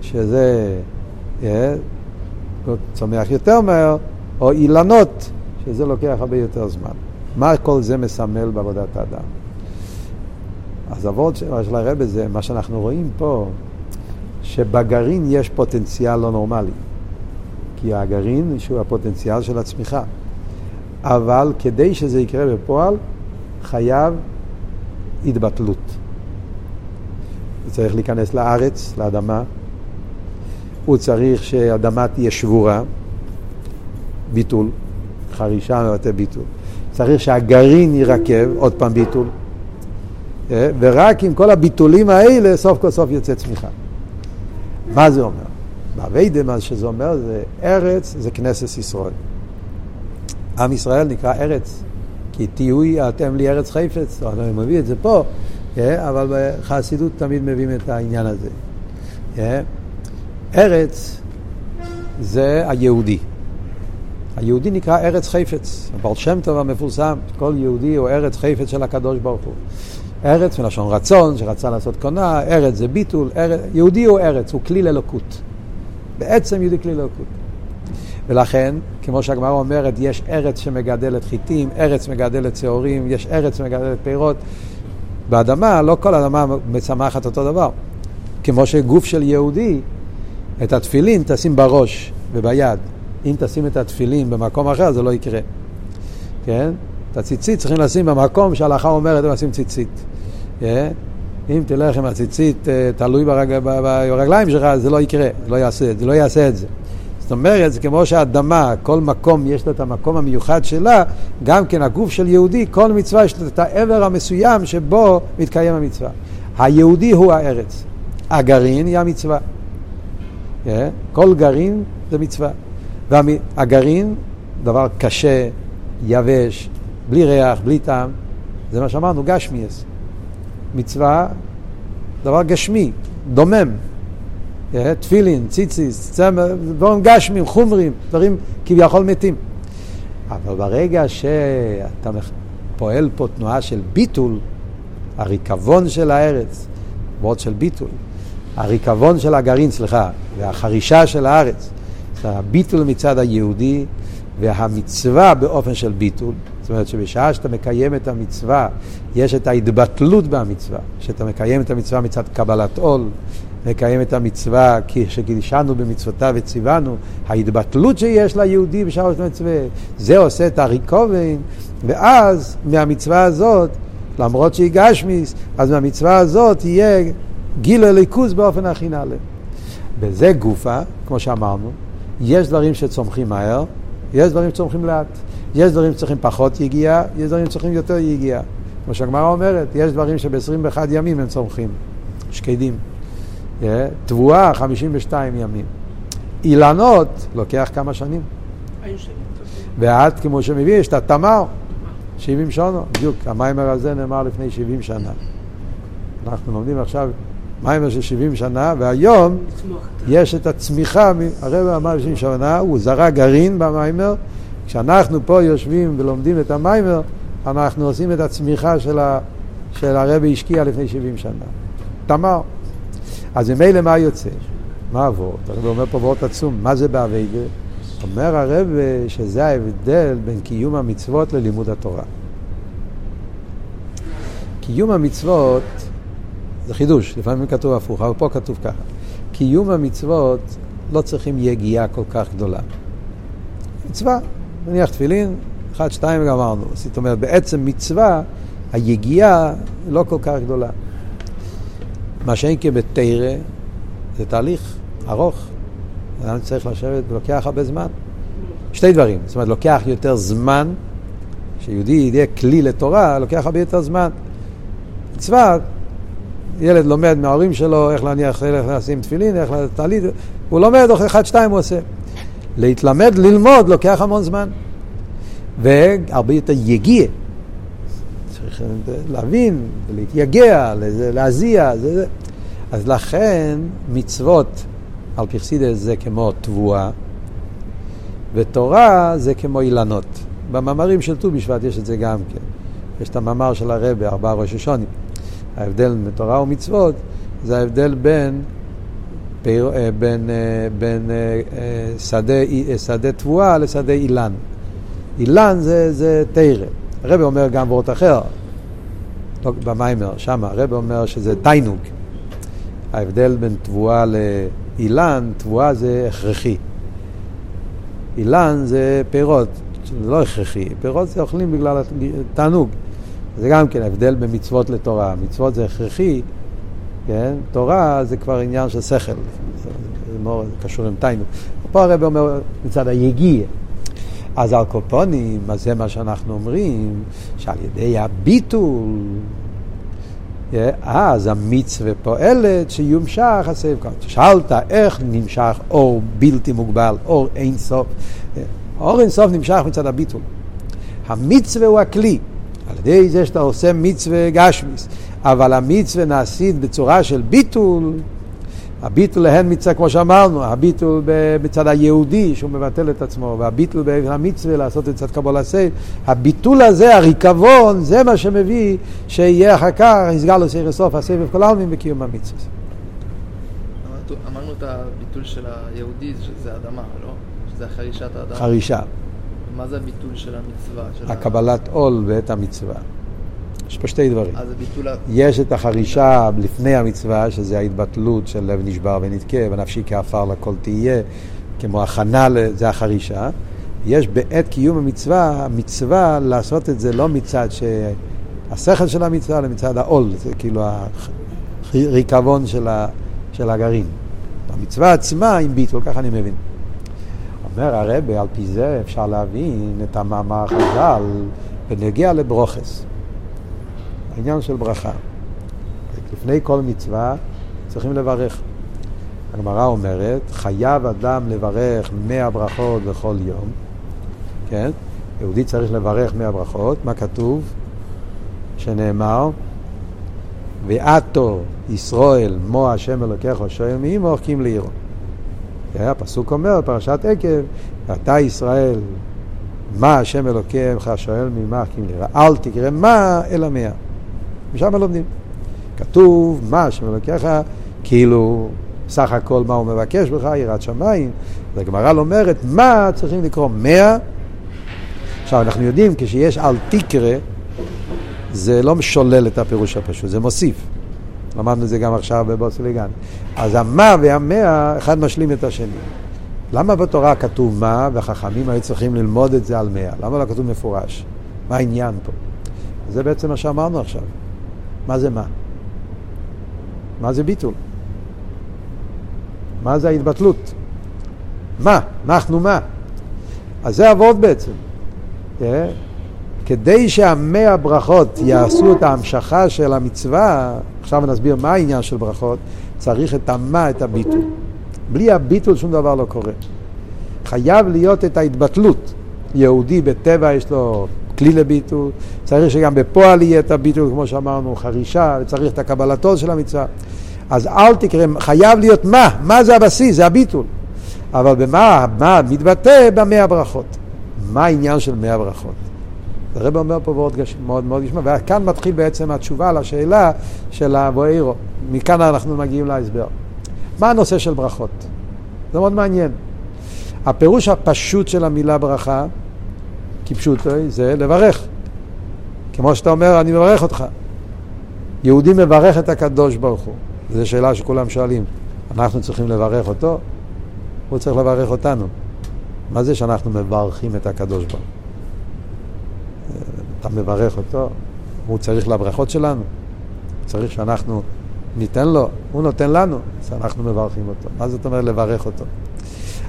שזה yeah, צומח יותר מהר, או אילנות, שזה לוקח הרבה יותר זמן. מה כל זה מסמל בעבודת האדם? אז אבות של הרב זה, מה שאנחנו רואים פה, שבגרעין יש פוטנציאל לא נורמלי. כי הגרעין שהוא הפוטנציאל של הצמיחה. אבל כדי שזה יקרה בפועל, חייב התבטלות. הוא צריך להיכנס לארץ, לאדמה. הוא צריך שהאדמה תהיה שבורה, ביטול, חרישה מבטא ביטול. צריך שהגרעין יירקב, עוד פעם ביטול. אה, ורק עם כל הביטולים האלה, סוף כל סוף יוצא צמיחה. מה זה אומר? באביידה מה שזה אומר זה ארץ זה כנסת ישראל. עם ישראל נקרא ארץ, כי תהיו אתם לי ארץ חפץ, אני מביא את זה פה, אה, אבל בחסידות תמיד מביאים את העניין הזה. אה, ארץ זה היהודי. היהודי נקרא ארץ חפץ, הבר שם טוב המפורסם, כל יהודי הוא ארץ חפץ של הקדוש ברוך הוא. ארץ מלשון רצון, שרצה לעשות קונה, ארץ זה ביטול, ארץ, יהודי הוא ארץ, הוא כלי ללוקות. בעצם יהודי כלי ללוקות. ולכן, כמו שהגמרא אומרת, יש ארץ שמגדלת חיטים, ארץ מגדלת שעורים, יש ארץ שמגדלת פירות. באדמה, לא כל אדמה מצמחת אותו דבר. כמו שגוף של יהודי, את התפילין תשים בראש וביד. אם תשים את התפילין במקום אחר, זה לא יקרה. כן? את הציצית צריכים לשים במקום שההלכה אומרת לשים ציצית. אה? אם תלך עם הציצית אה, תלוי ברג... ברגליים שלך, זה לא יקרה, זה לא יעשה, זה לא יעשה את זה. זאת אומרת, זה כמו שהאדמה, כל מקום יש לה את המקום המיוחד שלה, גם כן הגוף של יהודי, כל מצווה יש לה את העבר המסוים שבו מתקיים המצווה. היהודי הוא הארץ, הגרעין היא המצווה. Yeah, אה? כל גרעין זה מצווה. והגרעין, דבר קשה, יבש, בלי ריח, בלי טעם, זה מה שאמרנו, גשמיאס. מצווה, דבר גשמי, דומם. אה, תפילין, ציציס, צמר, דברים גשמים, חומרים, דברים כביכול מתים. אבל ברגע שאתה פועל פה תנועה של ביטול, הריקבון של הארץ, וורד של ביטול, הריקבון של הגרעין, סליחה, והחרישה של הארץ, הביטול מצד היהודי והמצווה באופן של ביטול, זאת אומרת שבשעה שאתה מקיים את המצווה, יש את ההתבטלות במצווה, שאתה מקיים את המצווה מצד קבלת עול, מקיים את המצווה שקידשנו במצוותיו וציוונו, ההתבטלות שיש ליהודי בשעה של מצווה, זה עושה את הריקובן, ואז מהמצווה הזאת, למרות שהיא גשמיס, אז מהמצווה הזאת יהיה גיל הליכוז באופן הכי נעלה. בזה גופה, כמו שאמרנו, יש דברים שצומחים מהר, יש דברים שצומחים לאט. יש דברים שצריכים פחות יגיעה, יש דברים שצריכים יותר יגיעה. כמו שהגמרא אומרת, יש דברים שב-21 ימים הם צומחים, שקדים. תבואה, 52 ימים. אילנות, לוקח כמה שנים. ועד, כמו שמביא, יש את התמר, 70 שנה, בדיוק, המיימר הזה נאמר לפני 70 שנה. אנחנו לומדים עכשיו מיימר של 70 שנה, והיום יש את הצמיחה, הרב אמר 70 שנה, הוא זרק גרעין במיימר, כשאנחנו פה יושבים ולומדים את המיימר, אנחנו עושים את הצמיחה של, ה, שהרבי השקיע לפני 70 שנה. תמר. אז ממילא מה יוצא? מה עבור? הרב אומר פה וורט עצום, מה זה באביידה? אומר הרב שזה ההבדל בין קיום המצוות ללימוד התורה. קיום המצוות זה חידוש, לפעמים כתוב הפוך, אבל פה כתוב ככה. קיום המצוות לא צריכים יגיעה כל כך גדולה. מצווה, נניח תפילין, אחד, שתיים וגמרנו. זאת אומרת, בעצם מצווה, היגיעה לא כל כך גדולה. מה שאין כבתרא, זה תהליך ארוך. אדם צריך לשבת ולוקח הרבה זמן. שתי דברים, זאת אומרת, לוקח יותר זמן, שיהודי יהיה כלי לתורה, לוקח הרבה יותר זמן. מצווה, ילד לומד מההורים שלו איך להניח, איך לשים תפילין, איך לתעלית, הוא לומד, אחד, שתיים הוא עושה. להתלמד, ללמוד, לוקח המון זמן. והרבה יותר יגיע. צריך להבין, להתייגע, להזיע, זה, זה. אז לכן מצוות על פרסידס זה כמו תבואה, ותורה זה כמו אילנות. במאמרים של ט"ו בשבט יש את זה גם כן. יש את המאמר של הרבה, ארבעה ראש השונים. ההבדל בין תורה ומצוות זה ההבדל בין, פיר, אה, בין, אה, בין אה, שדה, שדה תבואה לשדה אילן. אילן זה, זה תרא. הרב אומר גם וורט אחר, לא במיימר, שם הרב אומר שזה תיינוג. ההבדל בין תבואה לאילן, תבואה זה הכרחי. אילן זה פירות, זה לא הכרחי, פירות זה אוכלים בגלל תענוג. זה גם כן הבדל בין מצוות לתורה. מצוות זה הכרחי, כן? תורה זה כבר עניין של שכל, זה מאוד קשור עם תיינוג. פה הרב אומר מצד היגיע. אז על קופונים, אז זה מה שאנחנו אומרים, שעל ידי הביטול, אז המצווה פועלת שיומשך הסבב קודש. שאלת איך נמשך אור בלתי מוגבל, אור אין סוף. אור אין סוף נמשך מצד הביטול. המצווה הוא הכלי. על ידי זה שאתה עושה מצווה גשמיס, אבל המצווה נעשית בצורה של ביטול, הביטול להן מצד, כמו שאמרנו, הביטול מצד היהודי שהוא מבטל את עצמו, והביטול במצווה לעשות את צד קבול הסייל, הביטול הזה, הריקבון, זה מה שמביא שיהיה אחר כך, יסגר לו סייר סוף הסבב כל העלמין בקיום המצווה. אמרנו את הביטול של היהודי, שזה אדמה, לא? שזה חרישת האדמה. חרישה. מה זה הביטול של המצווה? של הקבלת עול ואת המצווה. יש פה שתי דברים. אז. יש את החרישה לפני המצווה, שזה ההתבטלות של לב נשבר ונתקה, ונפשי כעפר לכל תהיה, כמו הכנה, זה החרישה. יש בעת קיום המצווה, המצווה לעשות את זה לא מצד השכל של המצווה, אלא מצד העול, זה כאילו הריקבון של, ה... של הגרעין. המצווה עצמה עם ביטול, ככה אני מבין. אומר הרבה, על פי זה אפשר להבין את המאמר חז"ל בנגיע לברוכס. העניין של ברכה. לפני כל מצווה צריכים לברך. הגמרא אומרת, חייב אדם לברך מאה ברכות בכל יום, כן? יהודי צריך לברך מאה ברכות, מה כתוב? שנאמר, ועתו ישראל מו השם אלוקיך שואל מי מוחקים לעירו. הפסוק אומר, פרשת עקב, ואתה ישראל, מה השם אלוקיך שואל ממה מחכים לעירו. אל תקרא מה אלא מאה. ושם לומדים. כתוב, מה אלוקיך, כאילו סך הכל מה הוא מבקש בך, יראת שמיים. והגמרא אומרת, מה צריכים לקרוא? מאה. עכשיו, אנחנו יודעים, כשיש אל תקרא, זה לא שולל את הפירוש הפשוט, זה מוסיף. למדנו את זה גם עכשיו בבוסליגן. אז המה והמאה, אחד משלים את השני. למה בתורה כתוב מה, והחכמים היו צריכים ללמוד את זה על מאה? למה לא כתוב מפורש? מה העניין פה? זה בעצם מה שאמרנו עכשיו. מה זה מה? מה זה ביטול? מה זה ההתבטלות? מה? אנחנו מה? אז זה אבות בעצם. Yeah. אה? כדי שהמאה ברכות יעשו את ההמשכה של המצווה, עכשיו נסביר מה העניין של ברכות, צריך את המה, את הביטול. בלי הביטול שום דבר לא קורה. חייב להיות את ההתבטלות. יהודי בטבע יש לו כלי לביטול, צריך שגם בפועל יהיה את הביטול, כמו שאמרנו, חרישה, צריך את הקבלתו של המצווה. אז אל תקרא, חייב להיות מה, מה זה הבסיס, זה הביטול. אבל במה, מה מתבטא במאה ברכות. מה העניין של מאה ברכות? הרב אומר פה מאוד, מאוד, מאוד גשמה, וכאן מתחיל בעצם התשובה לשאלה של הבואירו. מכאן אנחנו מגיעים להסבר. מה הנושא של ברכות? זה מאוד מעניין. הפירוש הפשוט של המילה ברכה, כפשוטו, זה לברך. כמו שאתה אומר, אני מברך אותך. יהודי מברך את הקדוש ברוך הוא. זו שאלה שכולם שואלים. אנחנו צריכים לברך אותו? הוא צריך לברך אותנו. מה זה שאנחנו מברכים את הקדוש ברוך? אתה מברך אותו, הוא צריך לברכות שלנו. צריך שאנחנו ניתן לו, הוא נותן לנו, אז אנחנו מברכים אותו. מה זאת אומרת לברך אותו?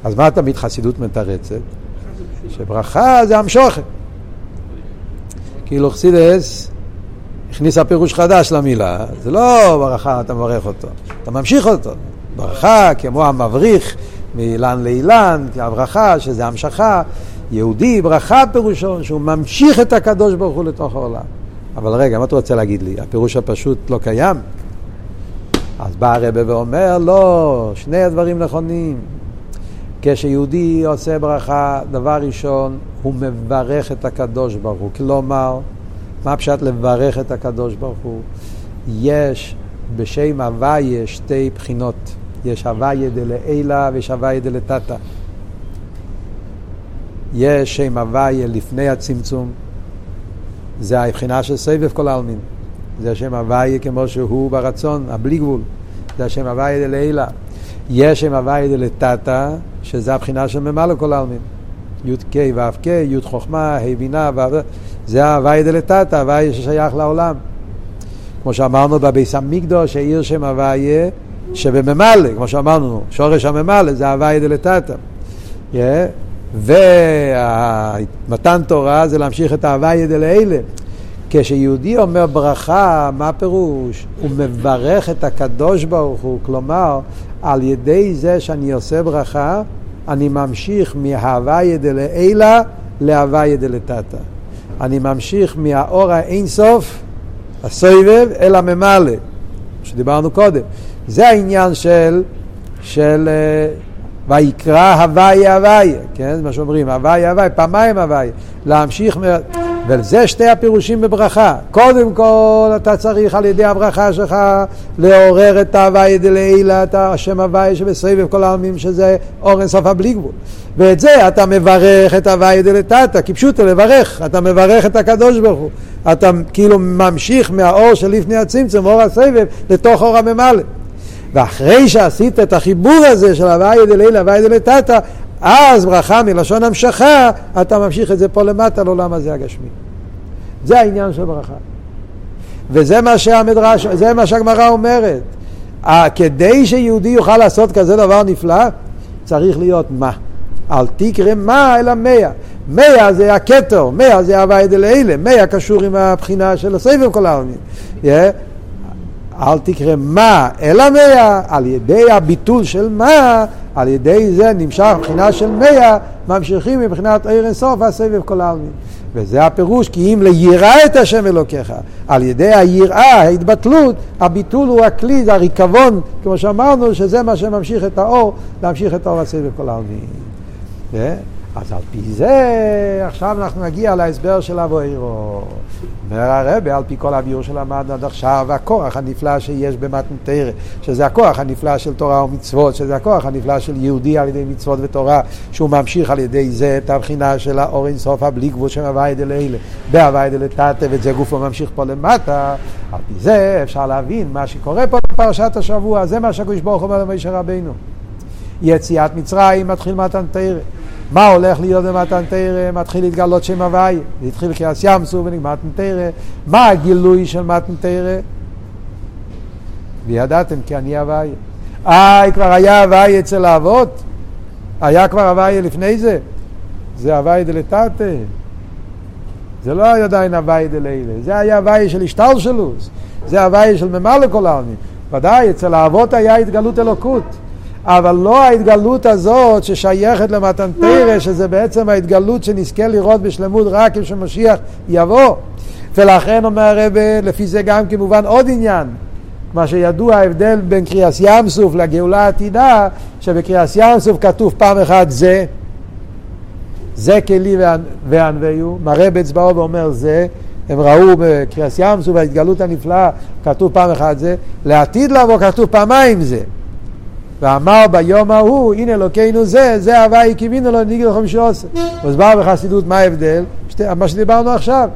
אז מה תמיד חסידות מתרצת? שברכה זה המשוכן. כאילו חסידס הכניסה פירוש חדש למילה, זה לא ברכה אתה מברך אותו, אתה ממשיך אותו. ברכה כמו המבריך מאילן לאילן, הברכה שזה המשכה. יהודי, ברכה פירושו שהוא ממשיך את הקדוש ברוך הוא לתוך העולם. אבל רגע, מה אתה רוצה להגיד לי? הפירוש הפשוט לא קיים? אז בא הרבה ואומר, לא, שני הדברים נכונים. כשיהודי עושה ברכה, דבר ראשון, הוא מברך את הקדוש ברוך הוא. כלומר, מה פשט לברך את הקדוש ברוך הוא? יש בשם הוויה שתי בחינות. יש הוויה דלעילה ויש הוויה דלתתא. יש שם הוויה לפני הצמצום, זה הבחינה של סבב כל העלמין. זה השם הוויה כמו שהוא ברצון, הבלי גבול. זה השם הוויה דלעילה. יש שם הוויה דלתתא, שזה הבחינה של ממלא כל העלמין. י"ק ו"ק, י' חוכמה, ה' בינה, זה ההוויה דלתתא, הוויה ששייך לעולם. כמו שאמרנו בביס המקדוש, העיר שם הוויה שבממלא, כמו שאמרנו, שורש הממלא זה הוויה דלתתא. Yeah. ומתן תורה זה להמשיך את ההוויה דלאלה. כשיהודי אומר ברכה, מה הפירוש? הוא מברך את הקדוש ברוך הוא, כלומר, על ידי זה שאני עושה ברכה, אני ממשיך מההוויה דלעילה להוויה דלתתא. אני ממשיך מהאור האינסוף, הסובב, אל הממלא, שדיברנו קודם. זה העניין של, של ויקרא הוויה הוויה, כן? זה מה שאומרים, הוויה הוויה, פעמיים הוויה. להמשיך, וזה שתי הפירושים בברכה. קודם כל אתה צריך על ידי הברכה שלך לעורר את ההוויה דלעילה, את השם הוויה שבסביב כל העלמים שזה אור אינסוף הבלי גבול. ואת זה אתה מברך את הוויה דלתתא, כפשוטו לברך, אתה מברך את הקדוש ברוך הוא. אתה כאילו ממשיך מהאור שלפני הצמצום, אור הסבב, לתוך אור הממלא. ואחרי שעשית את החיבור הזה של הוויה דלילה, הוויה דלתתא, אז ברכה מלשון המשכה, אתה ממשיך את זה פה למטה לעולם הזה הגשמי. זה העניין של ברכה. וזה מה שהמדרש, זה מה שהגמרא אומרת. כדי שיהודי יוכל לעשות כזה דבר נפלא, צריך להיות מה? אל תקרא מה אלא מאה. מאה זה הכתר, מאה זה הוויה דלילה, מאה קשור עם הבחינה של הסבב כל העלמין. Yeah. אל תקרא מה אלא מאה, על ידי הביטול של מה, על ידי זה נמשך מבחינה של מאה, ממשיכים מבחינת עיר אינסוף והסבב כל העלמין. וזה הפירוש, כי אם ליראה את השם אלוקיך, על ידי היראה, ההתבטלות, הביטול הוא הכלי, זה הריקבון, כמו שאמרנו, שזה מה שממשיך את האור, להמשיך את האור והסבב כל העלמין. אז על פי זה, עכשיו אנחנו נגיע להסבר של אבוירו. אומר הרבה, על פי כל הביור שלמדנו עד עכשיו, הכוח הנפלא שיש במתנתרא, שזה הכוח הנפלא של תורה ומצוות, שזה הכוח הנפלא של יהודי על ידי מצוות ותורה, שהוא ממשיך על ידי זה את הבחינה של האור אינסוף הבלי גבול של הוואי דלילה, בהוואי דלתתא, ואת זה גופו ממשיך פה למטה. על פי זה אפשר להבין מה שקורה פה בפרשת השבוע, זה מה שהקדוש ברוך הוא אומר למשה רבינו. יציאת מצרים מתחיל מתן תרא. מה הולך להיות במתן תרא? מתחיל להתגלות שם הוואי. התחיל קריאס ים סוף ונגמר מתן תרא. מה הגילוי של מתן תרא? וידעתם כי אני הוואי. אה, כבר היה הוואי אצל האבות? היה כבר הוואי לפני זה? זה הוואי דלתתא. זה לא היה עדיין הוואי דלילה, זה היה הוואי של השתלשלוס. זה הוואי של ממלא כל העלמין. ודאי, אצל האבות היה התגלות אלוקות. אבל לא ההתגלות הזאת ששייכת למתן תרא, שזה בעצם ההתגלות שנזכה לראות בשלמות רק כשמשיח יבוא. ולכן אומר הרב, לפי זה גם כמובן עוד עניין, מה שידוע ההבדל בין קריאס ים סוף לגאולה העתידה, שבקריאס ים סוף כתוב פעם אחת זה, זה כלי וענווהו, מראה באצבעו ואומר זה, הם ראו בקריאס ים סוף ההתגלות הנפלאה, כתוב פעם אחת זה, לעתיד לבוא כתוב פעמיים זה. ואמר ביום ההוא, הנה אלוקינו זה, זה הוואי קיווינו לו ניגל חמישי עושה. הוסבר בחסידות מה ההבדל, שתי, מה שדיברנו עכשיו.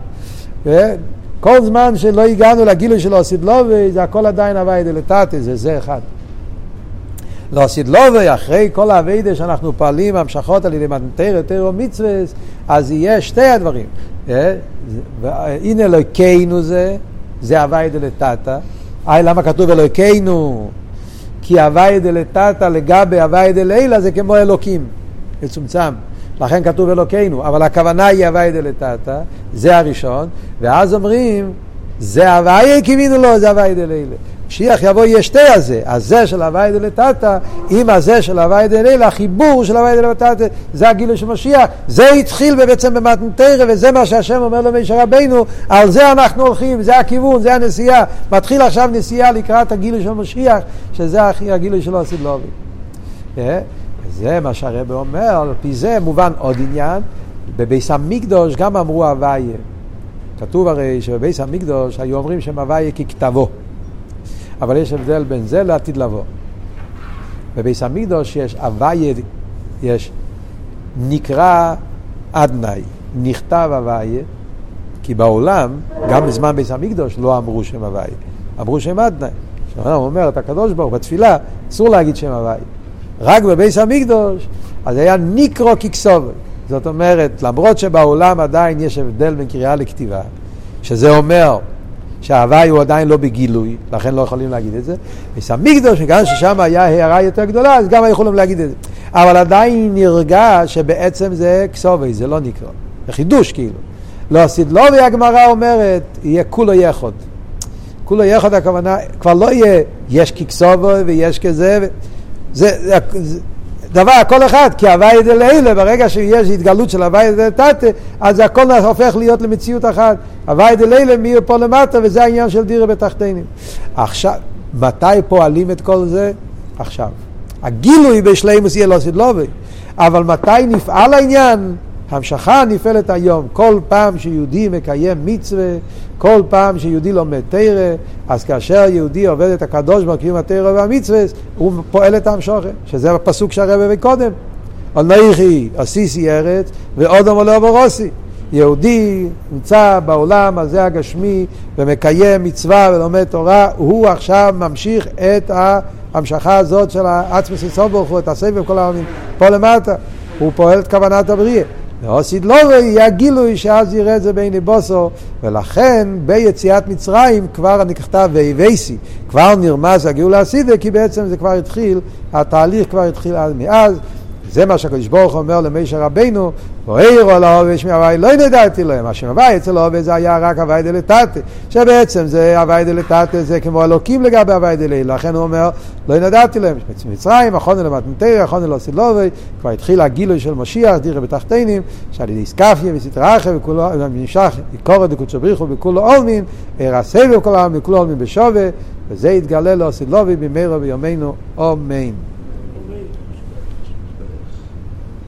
כל זמן שלא הגענו לגילוי של אוסידלובי, זה הכל עדיין הוואי דלתתי, זה זה אחד. לאוסידלובי, אחרי כל האביידה שאנחנו פועלים, המשכות על ידי מתנתר, תירו מצווה, אז יהיה שתי הדברים. הנה אלוקינו זה, זה הוואי דלתתא. היי, למה כתוב אלוקינו? כי הוואי דלתתא לגבי הוואי דלילה זה כמו אלוקים, מצומצם. לכן כתוב אלוקינו, אבל הכוונה היא הוואי דלתתא, זה הראשון, ואז אומרים, זה הוואי קיווינו לו, זה הוואי דלילה. משיח יבוא יהיה שתי הזה, הזה של הוואי דלתתא עם הזה של הוואי דלילה, החיבור של הוואי דלתתא, זה הגילוי של משיח, זה התחיל בעצם במתנתרא וזה מה שהשם אומר למשה רבינו, על זה אנחנו הולכים, זה הכיוון, זה הנסיעה, מתחיל עכשיו נסיעה לקראת הגילוי של משיח, שזה הגילוי שלו עשית לובי. זה מה שהרבא אומר, על פי זה מובן עוד עניין, בביס המקדוש גם אמרו הוויה. כתוב הרי שבביס המקדוש היו אומרים שהם הוויה ככתבו. אבל יש הבדל בין זה לעתיד לבוא. בביס המקדוש יש הוויה, יש נקרא אדנאי, נכתב הוויה, כי בעולם, גם בזמן ביס המקדוש, לא אמרו שם הוויה, אמרו שם אדנאי. כשאדם אומר את הקדוש ברוך בתפילה, אסור להגיד שם הוויה. רק בביס המקדוש, אז היה ניקרו ככסובת. זאת אומרת, למרות שבעולם עדיין יש הבדל בין קריאה לכתיבה, שזה אומר שההוואי הוא עדיין לא בגילוי, לכן לא יכולים להגיד את זה. המקדוש, גם ששם היה הערה יותר גדולה, אז גם יכולים להגיד את זה. אבל עדיין נרגע שבעצם זה כסובי, זה לא נקרא. זה חידוש כאילו. לא סדלובי הגמרא אומרת, יהיה כולו יחוד. כולו יחוד הכוונה, כבר לא יהיה יש ככסובו ויש כזה. ו... זה, זה, זה דבר, כל אחד, כי הוואי דלילה, ברגע שיש התגלות של הוואי דלתתא, אז הכל הופך להיות למציאות אחת. הוואי דלילה מי פה למטה, וזה העניין של דירה בתחתינים. עכשיו, מתי פועלים את כל זה? עכשיו. הגילוי בשלימוס יהיה לא סדלובי, אבל מתי נפעל העניין? המשכה נפעלת היום. כל פעם שיהודי מקיים מצווה, כל פעם שיהודי לומד תרא, אז כאשר יהודי עובד את הקדוש ברוך הוא התרא והמצווה, הוא פועל את המשוכן, שזה הפסוק שהרבא קודם. על נאיכי עשיסי ארץ ואודום עולה ברוסי. יהודי נמצא בעולם הזה הגשמי ומקיים מצווה ולומד תורה, הוא עכשיו ממשיך את ההמשכה הזאת של העצמס יסוד את הסבב כל העולמים, פה למטה. הוא פועל את כוונת הבריאה. ועוסיד לא יהיה הגילוי שאז יראה את זה בעיני בוסו ולכן ביציאת מצרים כבר נכתב ואיבייסי כבר נרמז הגאולה הסידה כי בעצם זה כבר התחיל התהליך כבר התחיל מאז זה מה שהקדוש ברוך אומר למישר רבינו, ואירו להווה שמי הוואי לא נדעתי להם, השם הוואי אצל ההווה זה היה רק הוואי דלתתא, שבעצם זה הוואי דלתתא זה כמו אלוקים לגבי הוואי דלילה, לכן הוא אומר לא נדעתי להם, מצרים, אחונו למתנתרא, אחונו לא סילובי, כבר התחיל הגילוי של משיח, דירה בתחתינים, שעל ידי סקפיה וסטרחה וכולו, נמשך, יקורת דקודשו בריחו וכולו עולמין, הרסי וכל העם וכולו עולמין בשווה, וזה יתגלה לו סילובי במהרה בימינו, אמן.